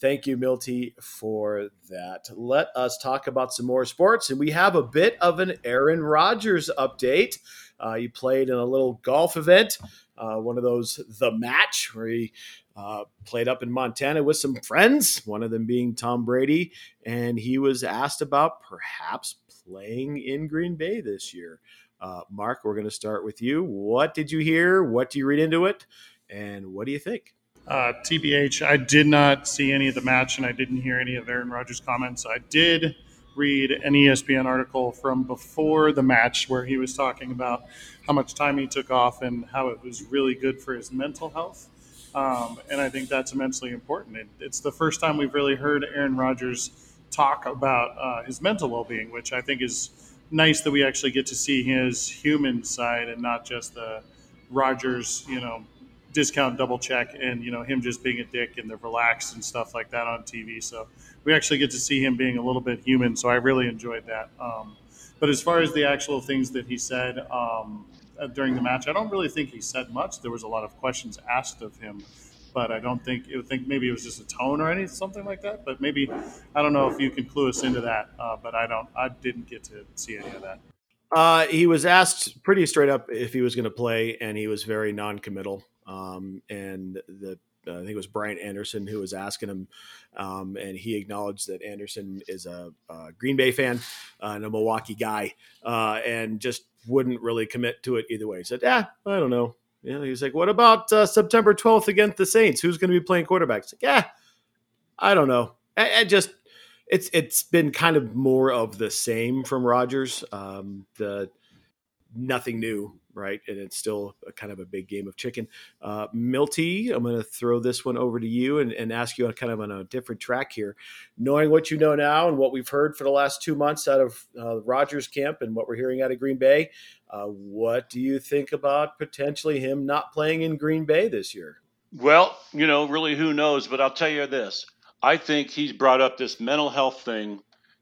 Thank you, Milty, for that. Let us talk about some more sports. And we have a bit of an Aaron Rodgers update. Uh, he played in a little golf event, uh, one of those, The Match, where he uh, played up in Montana with some friends, one of them being Tom Brady. And he was asked about perhaps playing in Green Bay this year. Uh, Mark, we're going to start with you. What did you hear? What do you read into it? And what do you think? Uh, TBH, I did not see any of the match and I didn't hear any of Aaron Rodgers' comments. I did read an ESPN article from before the match where he was talking about how much time he took off and how it was really good for his mental health. Um, and I think that's immensely important. It, it's the first time we've really heard Aaron Rodgers talk about uh, his mental well being, which I think is nice that we actually get to see his human side and not just the Rodgers, you know, discount double check and you know him just being a dick and the relaxed and stuff like that on TV. So we actually get to see him being a little bit human. So I really enjoyed that. Um, but as far as the actual things that he said um, uh, during the match, I don't really think he said much. There was a lot of questions asked of him, but I don't think it think maybe it was just a tone or anything something like that. But maybe I don't know if you can clue us into that. Uh, but I don't. I didn't get to see any of that. Uh, he was asked pretty straight up if he was going to play, and he was very non-committal. Um, and the I think it was Brian Anderson who was asking him, um, and he acknowledged that Anderson is a, a Green Bay fan uh, and a Milwaukee guy, uh, and just wouldn't really commit to it either way. He said, "Yeah, I don't know." You know, he's like, "What about uh, September 12th against the Saints? Who's going to be playing quarterback?" Like, "Yeah, I don't know." And, and just it's it's been kind of more of the same from Rodgers. Um, the nothing new right? And it's still kind of a big game of chicken. Uh, Milty, I'm going to throw this one over to you and, and ask you on kind of on a different track here. Knowing what you know now and what we've heard for the last two months out of uh, Rodgers camp and what we're hearing out of Green Bay, uh, what do you think about potentially him not playing in Green Bay this year? Well, you know, really, who knows? But I'll tell you this I think he's brought up this mental health thing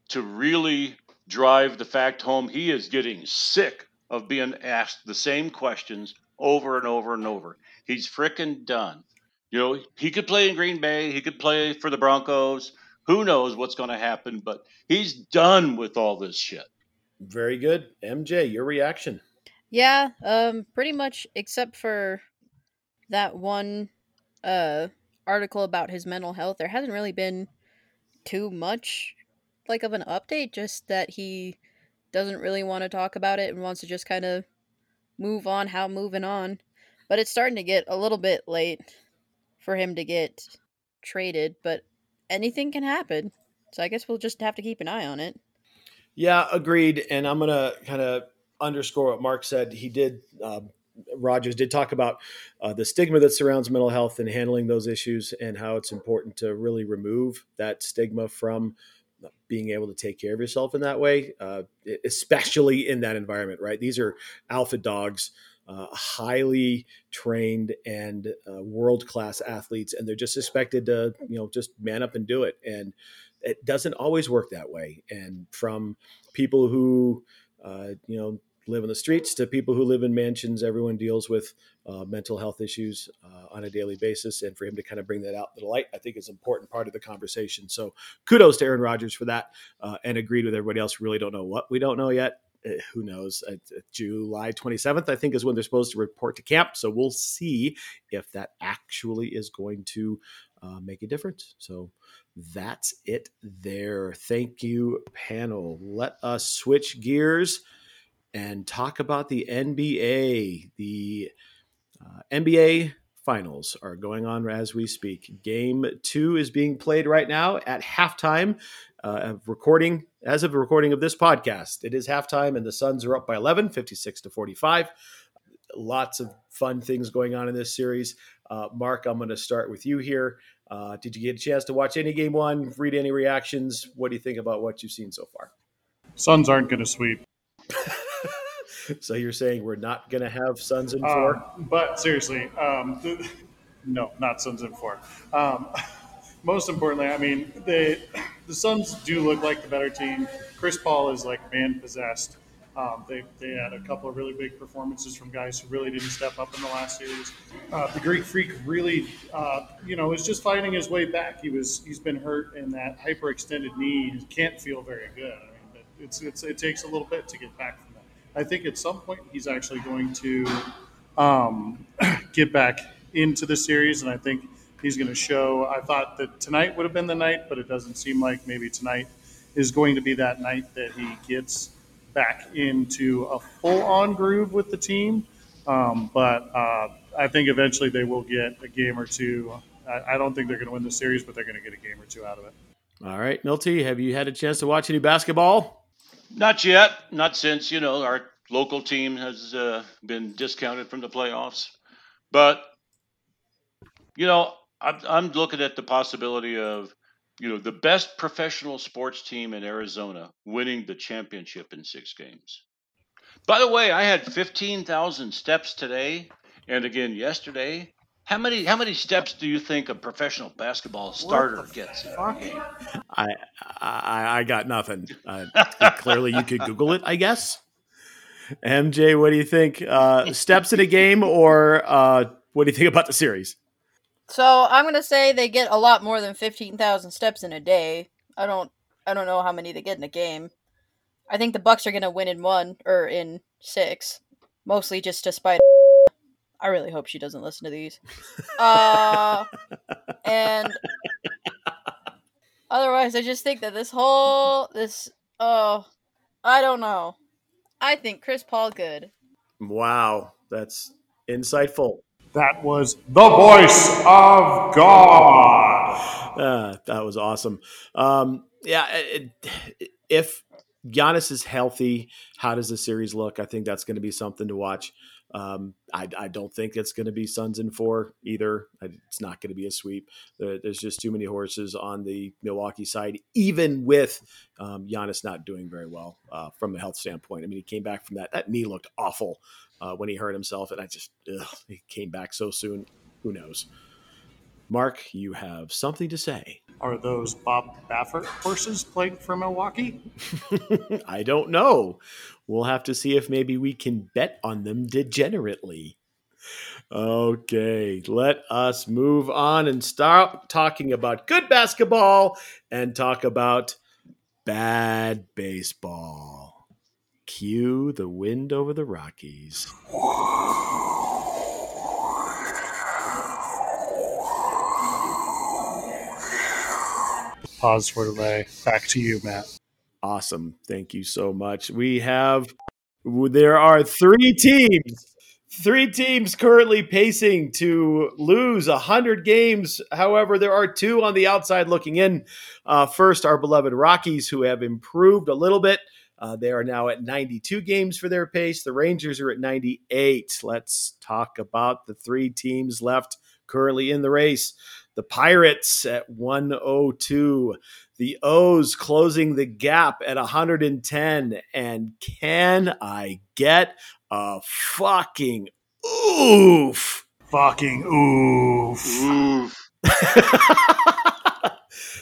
to really drive the fact home he is getting sick of being asked the same questions over and over and over. He's freaking done. You know, he could play in Green Bay, he could play for the Broncos. Who knows what's going to happen, but he's done with all this shit. Very good. MJ, your reaction. Yeah, um pretty much except for that one uh article about his mental health, there hasn't really been too much like of an update, just that he doesn't really want to talk about it and wants to just kind of move on how moving on. But it's starting to get a little bit late for him to get traded, but anything can happen. So I guess we'll just have to keep an eye on it. Yeah, agreed. And I'm going to kind of underscore what Mark said. He did, uh, Rodgers did talk about uh, the stigma that surrounds mental health and handling those issues and how it's important to really remove that stigma from being able to take care of yourself in that way, uh, especially in that environment, right? These are alpha dogs, uh, highly trained and uh, world class athletes, and they're just expected to, you know, just man up and do it. And it doesn't always work that way. And from people who, uh, you know, live in the streets to people who live in mansions. Everyone deals with uh, mental health issues uh, on a daily basis, and for him to kind of bring that out to the light, I think is an important part of the conversation. So, kudos to Aaron Rodgers for that, uh, and agreed with everybody else. Really don't know what we don't know yet. Uh, who knows? Uh, July 27th, I think, is when they're supposed to report to camp. So we'll see if that actually is going to uh, make a difference. So that's it there. Thank you, panel. Let us switch gears and talk about the NBA. The uh, NBA finals are going on as we speak. Game two is being played right now at halftime. Uh, of recording as of the recording of this podcast, it is halftime, and the Suns are up by 11, 56 to 45. Lots of fun things going on in this series. Uh, Mark, I'm going to start with you here. Uh, did you get a chance to watch any game one? Read any reactions? What do you think about what you've seen so far? Suns aren't going to sweep. so you're saying we're not going to have Suns in four? Um, but seriously, um, no, not Suns in four. Um, most importantly, I mean, they, the Suns do look like the better team. Chris Paul is like man possessed. Um, they, they had a couple of really big performances from guys who really didn't step up in the last series. Uh, the Greek Freak really, uh, you know, is just fighting his way back. He was he's been hurt in that hyperextended knee. He can't feel very good. I mean, it's, it's it takes a little bit to get back I think at some point he's actually going to um, get back into the series, and I think he's going to show. I thought that tonight would have been the night, but it doesn't seem like maybe tonight is going to be that night that he gets back into a full-on groove with the team. Um, but uh, I think eventually they will get a game or two. I, I don't think they're going to win the series, but they're going to get a game or two out of it. All right, Milty, have you had a chance to watch any basketball? Not yet. Not since you know our local team has uh, been discounted from the playoffs. But you know, I'm, I'm looking at the possibility of you know the best professional sports team in Arizona winning the championship in six games. By the way, I had 15,000 steps today, and again yesterday, how many how many steps do you think a professional basketball starter gets in a game? I, I I got nothing. Uh, clearly, you could Google it, I guess. MJ, what do you think? Uh, steps in a game, or uh, what do you think about the series? So I'm gonna say they get a lot more than fifteen thousand steps in a day. I don't I don't know how many they get in a game. I think the Bucks are gonna win in one or in six, mostly just to spite I really hope she doesn't listen to these. Uh, and otherwise, I just think that this whole this oh, I don't know. I think Chris Paul good. Wow, that's insightful. That was the voice of God. Uh, that was awesome. Um, yeah, it, if Giannis is healthy, how does the series look? I think that's going to be something to watch. Um, I, I, don't think it's going to be Suns in four either. It's not going to be a sweep. there's just too many horses on the Milwaukee side, even with um, Giannis not doing very well uh, from a health standpoint. I mean, he came back from that. That knee looked awful uh, when he hurt himself, and I just ugh, he came back so soon. Who knows? Mark, you have something to say. Are those Bob Baffert horses playing for Milwaukee? I don't know. We'll have to see if maybe we can bet on them degenerately. Okay, let us move on and stop talking about good basketball and talk about bad baseball. Cue the wind over the Rockies. Pause for delay. Back to you, Matt. Awesome. Thank you so much. We have, there are three teams, three teams currently pacing to lose 100 games. However, there are two on the outside looking in. Uh, first, our beloved Rockies, who have improved a little bit. Uh, they are now at 92 games for their pace. The Rangers are at 98. Let's talk about the three teams left currently in the race. The Pirates at 102. The O's closing the gap at 110. And can I get a fucking oof? Fucking oof. Oof.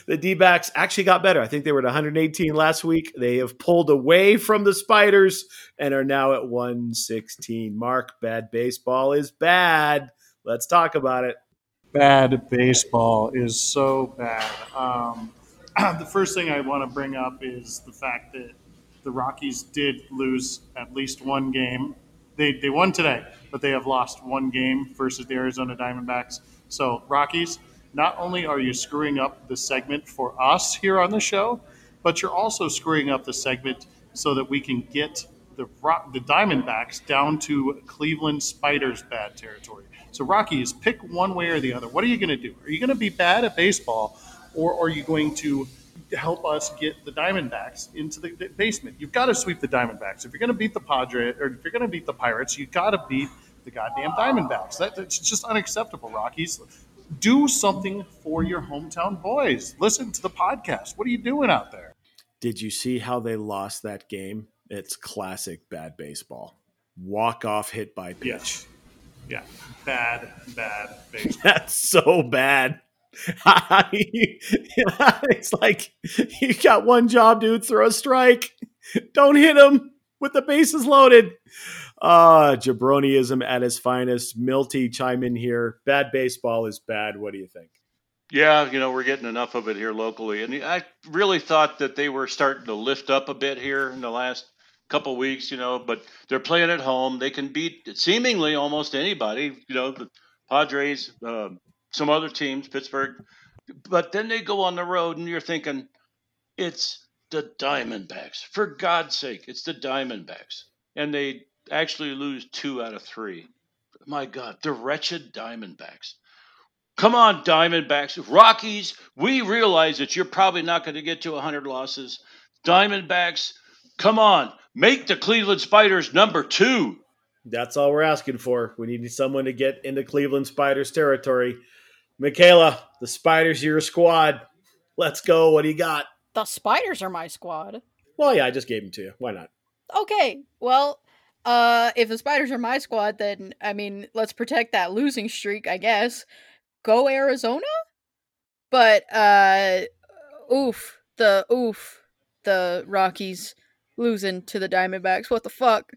the D backs actually got better. I think they were at 118 last week. They have pulled away from the Spiders and are now at 116. Mark, bad baseball is bad. Let's talk about it bad baseball is so bad. Um, the first thing I want to bring up is the fact that the Rockies did lose at least one game. They, they won today, but they have lost one game versus the Arizona Diamondbacks. So, Rockies, not only are you screwing up the segment for us here on the show, but you're also screwing up the segment so that we can get the the Diamondbacks down to Cleveland Spiders bad territory. So, Rockies, pick one way or the other. What are you going to do? Are you going to be bad at baseball, or are you going to help us get the Diamondbacks into the basement? You've got to sweep the Diamondbacks. If you're going to beat the Padres, or if you're going to beat the Pirates, you've got to beat the goddamn Diamondbacks. That, that's just unacceptable, Rockies. Do something for your hometown boys. Listen to the podcast. What are you doing out there? Did you see how they lost that game? It's classic bad baseball. Walk off hit by pitch. Yes. Yeah, bad, bad baseball. That's so bad. it's like you got one job, dude. Throw a strike. Don't hit him with the bases loaded. Uh, jabroniism at its finest. Milty, chime in here. Bad baseball is bad. What do you think? Yeah, you know, we're getting enough of it here locally. And I really thought that they were starting to lift up a bit here in the last couple weeks, you know, but they're playing at home. They can beat seemingly almost anybody, you know, the Padres, uh, some other teams, Pittsburgh. But then they go on the road, and you're thinking, it's the Diamondbacks. For God's sake, it's the Diamondbacks. And they actually lose two out of three. My God, the wretched Diamondbacks. Come on, Diamondbacks. Rockies, we realize that you're probably not going to get to 100 losses. Diamondbacks, come on. Make the Cleveland Spiders number two. That's all we're asking for. We need someone to get into Cleveland Spiders territory. Michaela, the Spiders are your squad. Let's go. What do you got? The Spiders are my squad. Well, yeah, I just gave them to you. Why not? Okay. Well, uh, if the Spiders are my squad, then I mean, let's protect that losing streak, I guess. Go Arizona? But uh oof, the oof, the Rockies losing to the Diamondbacks. What the fuck?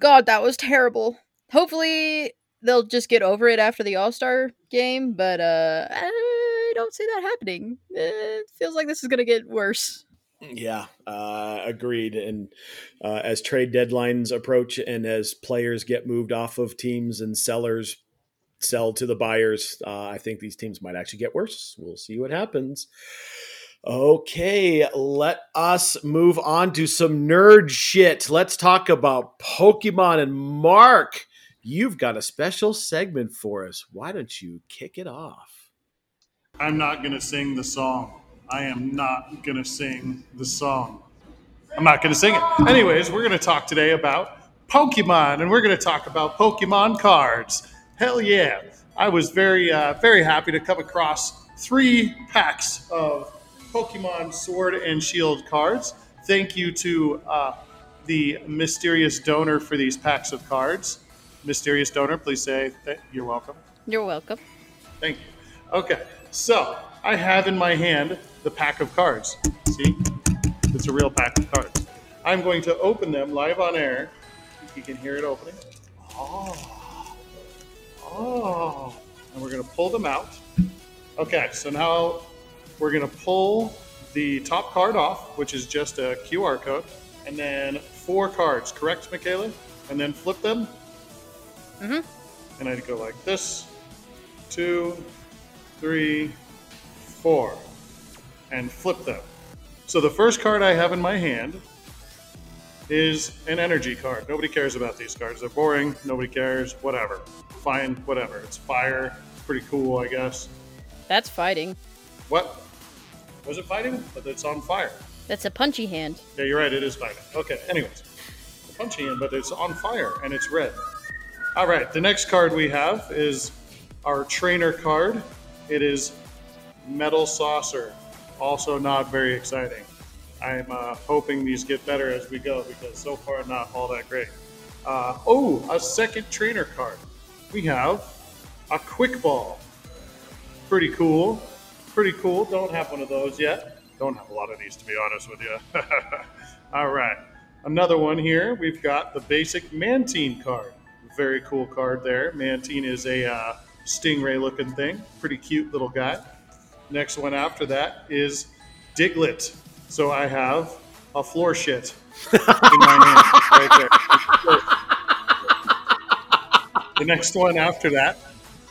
God, that was terrible. Hopefully they'll just get over it after the All Star game, but uh, I don't see that happening. It feels like this is gonna get worse. Yeah, uh, agreed. And uh, as trade deadlines approach, and as players get moved off of teams and sellers sell to the buyers, uh, I think these teams might actually get worse. We'll see what happens. Okay, let us move on to some nerd shit. Let's talk about Pokemon and Mark. You've got a special segment for us. Why don't you kick it off? I'm not going to sing the song. I am not going to sing the song. I'm not going to sing it. Anyways, we're going to talk today about Pokemon, and we're going to talk about Pokemon cards. Hell yeah! I was very, uh, very happy to come across three packs of Pokemon Sword and Shield cards. Thank you to uh, the mysterious donor for these packs of cards. Mysterious donor, please say you're welcome. You're welcome. Thank you. Okay, so I have in my hand the pack of cards. See? It's a real pack of cards. I'm going to open them live on air. You can hear it opening. Oh. Oh. And we're going to pull them out. Okay, so now we're going to pull the top card off, which is just a QR code, and then four cards, correct, Michaela? And then flip them. Mhm. And I'd go like this two, three, four, and flip them. So the first card I have in my hand is an energy card. Nobody cares about these cards. They're boring. Nobody cares. Whatever. Fine. Whatever. It's fire. It's pretty cool, I guess. That's fighting. What? Was it fighting? But it's on fire. That's a punchy hand. Yeah, you're right. It is fighting. Okay. Anyways, the punchy hand, but it's on fire and it's red. All right. The next card we have is our trainer card. It is Metal Saucer. Also, not very exciting. I'm uh, hoping these get better as we go because so far not all that great. Uh, oh, a second trainer card. We have a quick ball. Pretty cool. Pretty cool. Don't have one of those yet. Don't have a lot of these to be honest with you. all right. Another one here. We've got the basic Mantine card. Very cool card there. Mantine is a uh, stingray looking thing. Pretty cute little guy. Next one after that is Diglett. So I have a floor shit in my hand right there. The next one after that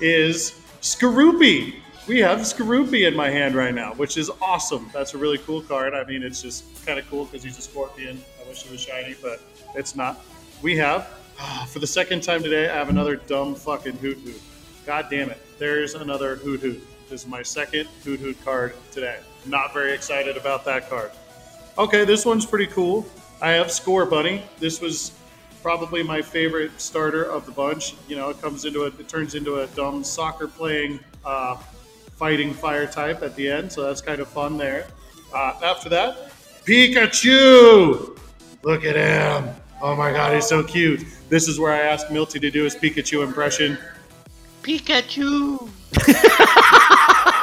is Skorupi. We have Skorupi in my hand right now, which is awesome. That's a really cool card. I mean, it's just kind of cool because he's a scorpion. I wish it was shiny, but it's not. We have, for the second time today, I have another dumb fucking Hoothoot. God damn it. There's another Hoothoot. This is my second Hoothoot card today. Not very excited about that card. Okay, this one's pretty cool. I have Scorbunny. This was probably my favorite starter of the bunch. You know, it comes into a, it turns into a dumb soccer playing, uh, fighting fire type at the end, so that's kind of fun there. Uh, after that, Pikachu. Look at him. Oh my god, he's so cute. This is where I asked Milty to do his Pikachu impression. Pikachu.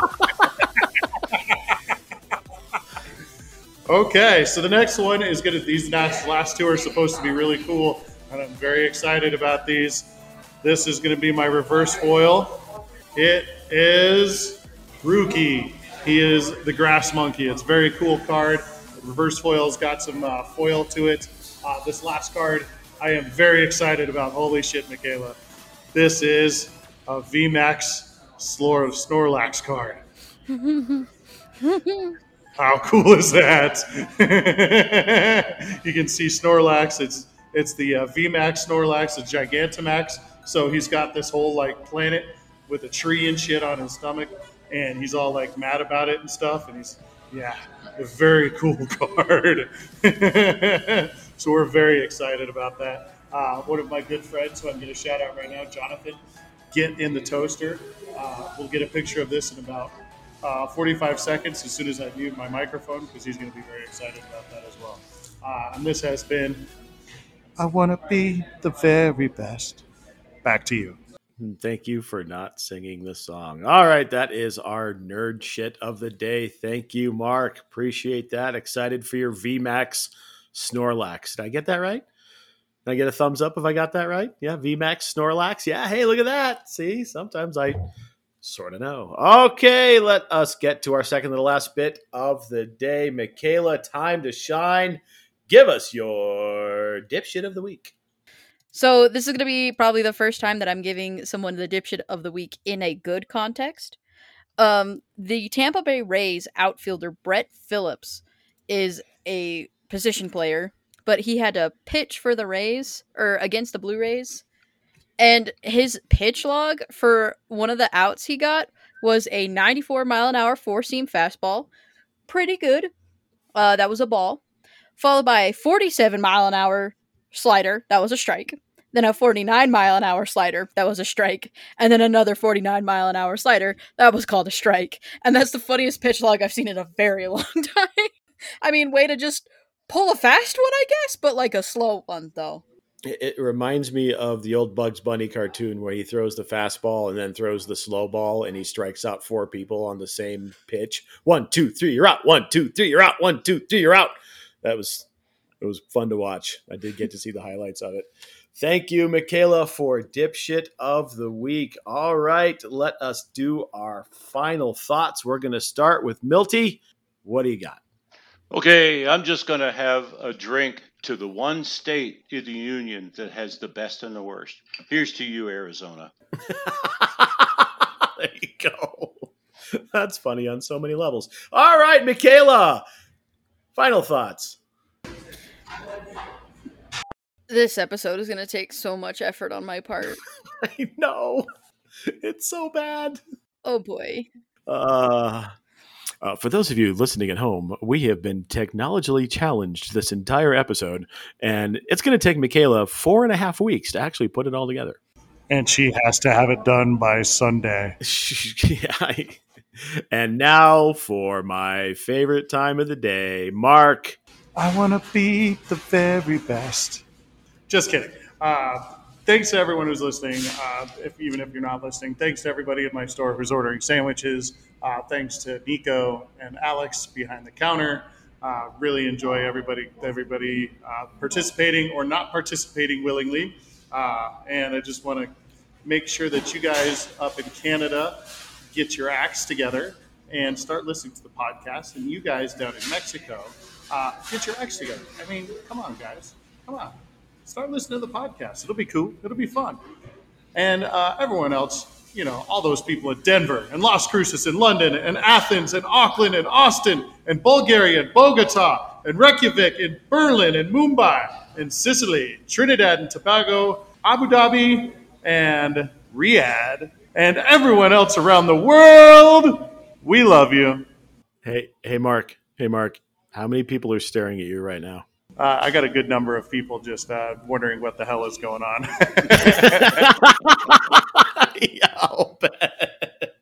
Okay, so the next one is gonna. These last two are supposed to be really cool, and I'm very excited about these. This is gonna be my reverse foil. It is Grookey. He is the grass monkey. It's a very cool card. The reverse foil's got some uh, foil to it. Uh, this last card, I am very excited about. Holy shit, Michaela! This is a VMAX Slor Snorlax card. How cool is that? you can see Snorlax. It's it's the uh, VMAX Snorlax, it's Gigantamax. So he's got this whole like planet with a tree and shit on his stomach, and he's all like mad about it and stuff. And he's yeah, a very cool card. so we're very excited about that. Uh, one of my good friends, who I'm going to shout out right now, Jonathan, get in the toaster. Uh, we'll get a picture of this in about uh, 45 seconds as soon as I mute my microphone because he's going to be very excited about that as well. Uh, and this has been I Want to Be the Very Best. Back to you. Hmm, thank you for not singing the song. All right, that is our nerd shit of the day. Thank you, Mark. Appreciate that. Excited for your VMAX Snorlax. Did I get that right? Did I get a thumbs up if I got that right? Yeah, VMAX Snorlax. Yeah, hey, look at that. See, sometimes I sort of know. Okay, let us get to our second to the last bit of the day. Michaela, time to shine. Give us your dipshit of the week. So this is going to be probably the first time that I'm giving someone the dipshit of the week in a good context. Um, the Tampa Bay Rays outfielder Brett Phillips is a position player, but he had to pitch for the Rays or against the Blue Rays, and his pitch log for one of the outs he got was a 94 mile an hour four seam fastball, pretty good. Uh, that was a ball, followed by a 47 mile an hour slider, that was a strike. Then a 49 mile an hour slider, that was a strike. And then another 49 mile an hour slider, that was called a strike. And that's the funniest pitch log I've seen in a very long time. I mean, way to just pull a fast one, I guess, but like a slow one, though. It, reminds me of the old Bugs Bunny cartoon where he throws the fastball and then throws the slow ball and he strikes out four people on the same pitch. One, two, three, you're out. One, two, three, you're out. One, two, three, you're out. That was it was fun to watch. I did get to see the highlights of it. Thank you, Michaela, for dipshit of the week. All right, let us do our final thoughts. We're going to start with Milty. What do you got? Okay, I'm just going to have a drink to the one state in the union that has the best and the worst. Here's to you, Arizona. there you go. That's funny on so many levels. All right, Michaela. Final thoughts. This episode is going to take so much effort on my part. I know. It's so bad. Oh boy. Uh, uh, for those of you listening at home, we have been technologically challenged this entire episode, and it's going to take Michaela four and a half weeks to actually put it all together. And she has to have it done by Sunday. yeah. And now for my favorite time of the day, Mark. I want to be the very best. Just kidding. Uh, thanks to everyone who's listening. Uh, if even if you're not listening, thanks to everybody at my store who's ordering sandwiches. Uh, thanks to Nico and Alex behind the counter. Uh, really enjoy everybody everybody uh, participating or not participating willingly. Uh, and I just want to make sure that you guys up in Canada get your acts together and start listening to the podcast. And you guys down in Mexico, uh, get your acts together. I mean, come on, guys, come on start listening to the podcast. It'll be cool. It'll be fun. And uh, everyone else, you know, all those people in Denver and Las Cruces and London and Athens and Auckland and Austin and Bulgaria and Bogota and Reykjavik and Berlin and Mumbai and Sicily, Trinidad and Tobago, Abu Dhabi and Riyadh and everyone else around the world. We love you. Hey, hey, Mark. Hey, Mark. How many people are staring at you right now? Uh, I got a good number of people just uh, wondering what the hell is going on. yeah, I'll bet.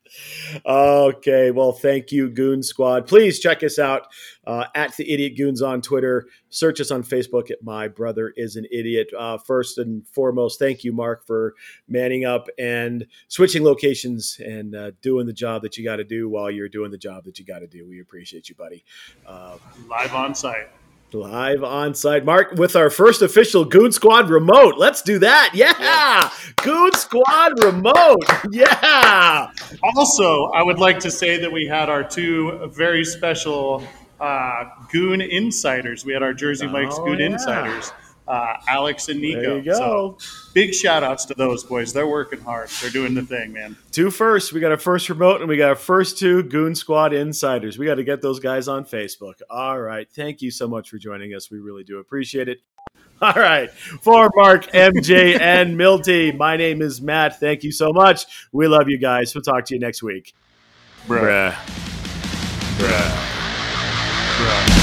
Okay, well, thank you, Goon Squad. Please check us out uh, at the Idiot Goons on Twitter. Search us on Facebook at My Brother Is an Idiot. Uh, first and foremost, thank you, Mark, for manning up and switching locations and uh, doing the job that you got to do while you're doing the job that you got to do. We appreciate you, buddy. Uh, Live on site. Live on site, Mark, with our first official Goon Squad remote. Let's do that. Yeah. Goon Squad remote. Yeah. Also, I would like to say that we had our two very special uh, Goon Insiders. We had our Jersey Mike's Oh, Goon yeah. Insiders, uh, Alex and Nico. There you go. So big shout outs to those boys. They're working hard. They're doing the thing, man. Two first. We got our first remote and we got our first two Goon Squad insiders. We got to get those guys on Facebook. All right. Thank you so much for joining us. We really do appreciate it. All right. For Mark, MJ, and Milty, my name is Matt. Thank you so much. We love you guys. We'll talk to you next week. Bruh. Bruh. Bruh.